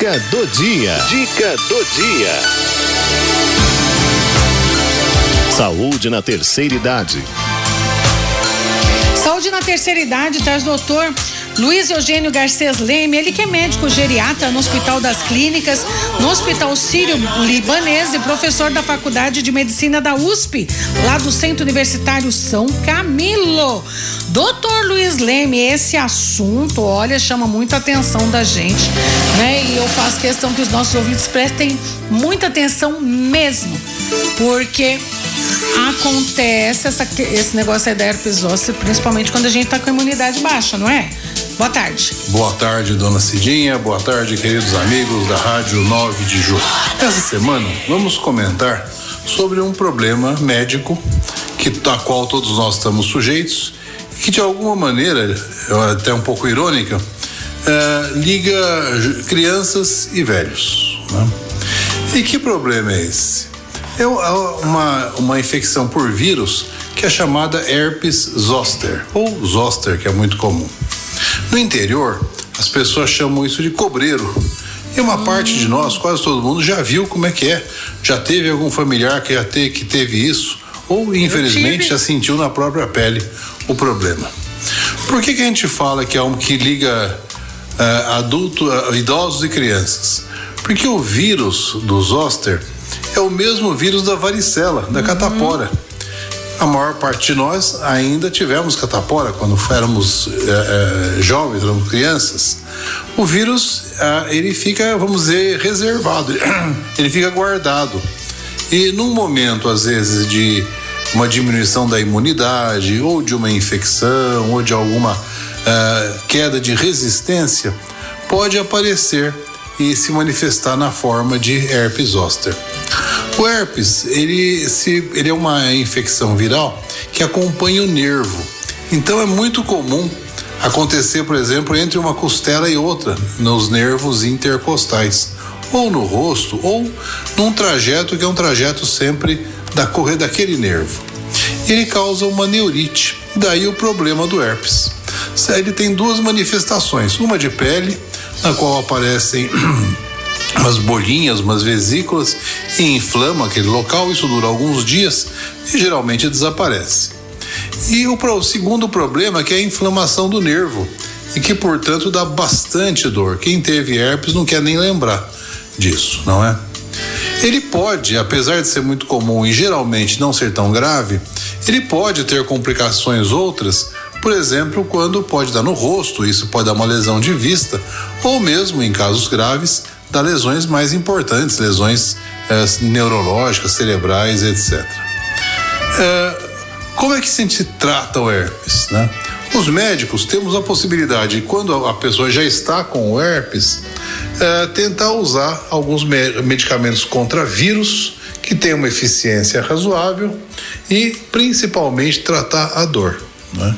Dica do dia. Dica do dia. Saúde na terceira idade. Saúde na terceira idade traz doutor Luiz Eugênio Garcês Leme, ele que é médico geriatra no Hospital das Clínicas, no Hospital Sírio-Libanês e professor da Faculdade de Medicina da USP, lá do Centro Universitário São Camilo. Doutor Luiz Leme, esse assunto, olha, chama muita atenção da gente, né? E eu faço questão que os nossos ouvintes prestem muita atenção mesmo, porque acontece essa, esse negócio aí da herpes zoster, principalmente quando a gente tá com a imunidade baixa, não é? Boa tarde. Boa tarde, dona Cidinha. Boa tarde, queridos amigos da Rádio 9 de Julho. Essa semana vamos comentar sobre um problema médico que a qual todos nós estamos sujeitos, que de alguma maneira, até um pouco irônica, é, liga crianças e velhos. Né? E que problema é esse? É uma, uma infecção por vírus que é chamada herpes zoster, ou zoster, que é muito comum. No interior, as pessoas chamam isso de cobreiro. E uma parte de nós, quase todo mundo, já viu como é que é. Já teve algum familiar que já teve, que teve isso, ou infelizmente já sentiu na própria pele o problema. Por que, que a gente fala que é um que liga uh, adulto, uh, idosos e crianças? Porque o vírus do zoster é o mesmo vírus da varicela, da uhum. A maior parte de nós ainda tivemos catapora quando éramos é, jovens, éramos crianças. O vírus, é, ele fica, vamos dizer, reservado, ele fica guardado. E num momento, às vezes, de uma diminuição da imunidade, ou de uma infecção, ou de alguma queda de resistência, pode aparecer e se manifestar na forma de herpes zoster. O herpes, ele, se, ele é uma infecção viral que acompanha o nervo. Então é muito comum acontecer, por exemplo, entre uma costela e outra, nos nervos intercostais, ou no rosto, ou num trajeto que é um trajeto sempre da correr daquele nervo. Ele causa uma neurite, daí o problema do herpes. Ele tem duas manifestações, uma de pele, na qual aparecem umas bolinhas, umas vesículas e inflama aquele local. Isso dura alguns dias e geralmente desaparece. E o, segundo problema é que é a inflamação do nervo e que, portanto, dá bastante dor. Quem teve herpes não quer nem lembrar disso, não é? Ele pode, apesar de ser muito comum e geralmente não ser tão grave, ele pode ter complicações outras, por exemplo, quando pode dar no rosto, isso pode dar uma lesão de vista, ou mesmo em casos graves, das lesões mais importantes, lesões eh, neurológicas, cerebrais, etc. Eh, como é que se trata o herpes, né? Os médicos temos a possibilidade, quando a pessoa já está com o herpes, eh, tentar usar alguns medicamentos contra vírus que tem uma eficiência razoável e principalmente tratar a dor. Né?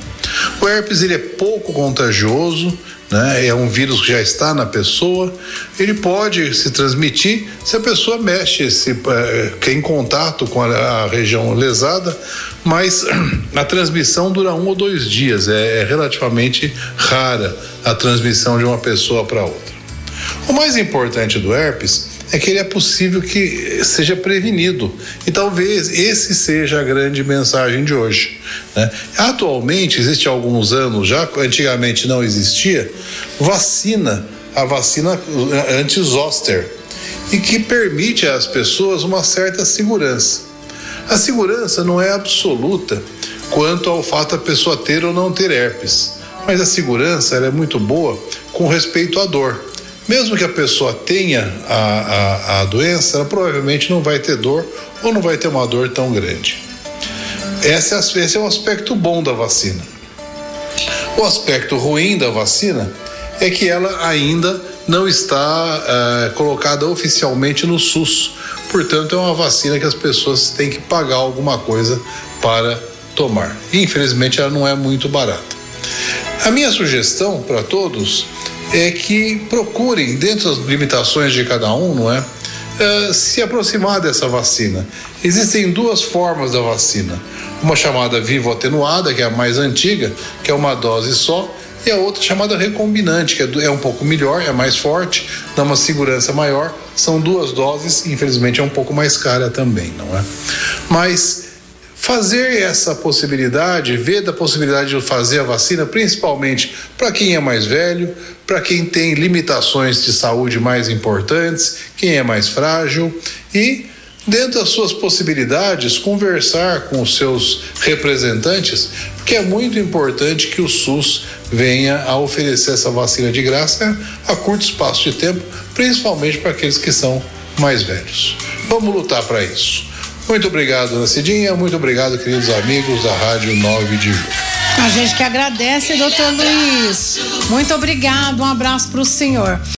O herpes ele é pouco contagioso, né? É um vírus que já está na pessoa, ele pode se transmitir se a pessoa mexe, se é, em contato com a, a, região lesada, mas a transmissão dura um ou dois dias, é, é relativamente rara a transmissão de uma pessoa para outra. O mais importante do herpes é que ele é possível que seja prevenido. E talvez esse seja a grande mensagem de hoje. Né? Atualmente, existe há alguns anos, já antigamente não existia, vacina, a vacina anti-zoster, e que permite às pessoas uma certa segurança. A segurança não é absoluta quanto ao fato da pessoa ter ou não ter herpes, mas a segurança é muito boa com respeito à dor. Mesmo que a pessoa tenha a, a, a doença, ela provavelmente não vai ter dor ou não vai ter uma dor tão grande. Esse é, esse é o aspecto bom da vacina. O aspecto ruim da vacina é que ela ainda não está uh, colocada oficialmente no SUS. Portanto, é uma vacina que as pessoas têm que pagar alguma coisa para tomar. Infelizmente, ela não é muito barata. A minha sugestão para todos é que procurem, dentro das limitações de cada um, não é? é? se aproximar dessa vacina. Existem duas formas da vacina. Uma chamada vivo atenuada, que é a mais antiga, que é uma dose só, e a outra chamada recombinante, que é, é um pouco melhor, é mais forte, dá uma segurança maior. São duas doses, infelizmente é um pouco mais cara também, não é? Mas fazer essa possibilidade, ver da possibilidade de fazer a vacina, principalmente para quem é mais velho, para quem tem limitações de saúde mais importantes, quem é mais frágil e dentro das suas possibilidades, conversar com os seus representantes, que é muito importante que o SUS venha a oferecer essa vacina de graça a curto espaço de tempo, principalmente para aqueles que são mais velhos. Vamos lutar para isso. Muito obrigado, Nascidinha. Muito obrigado, queridos amigos da Rádio 9 de Julho. A gente que agradece, doutor Luiz. Muito obrigado. Um abraço para o senhor.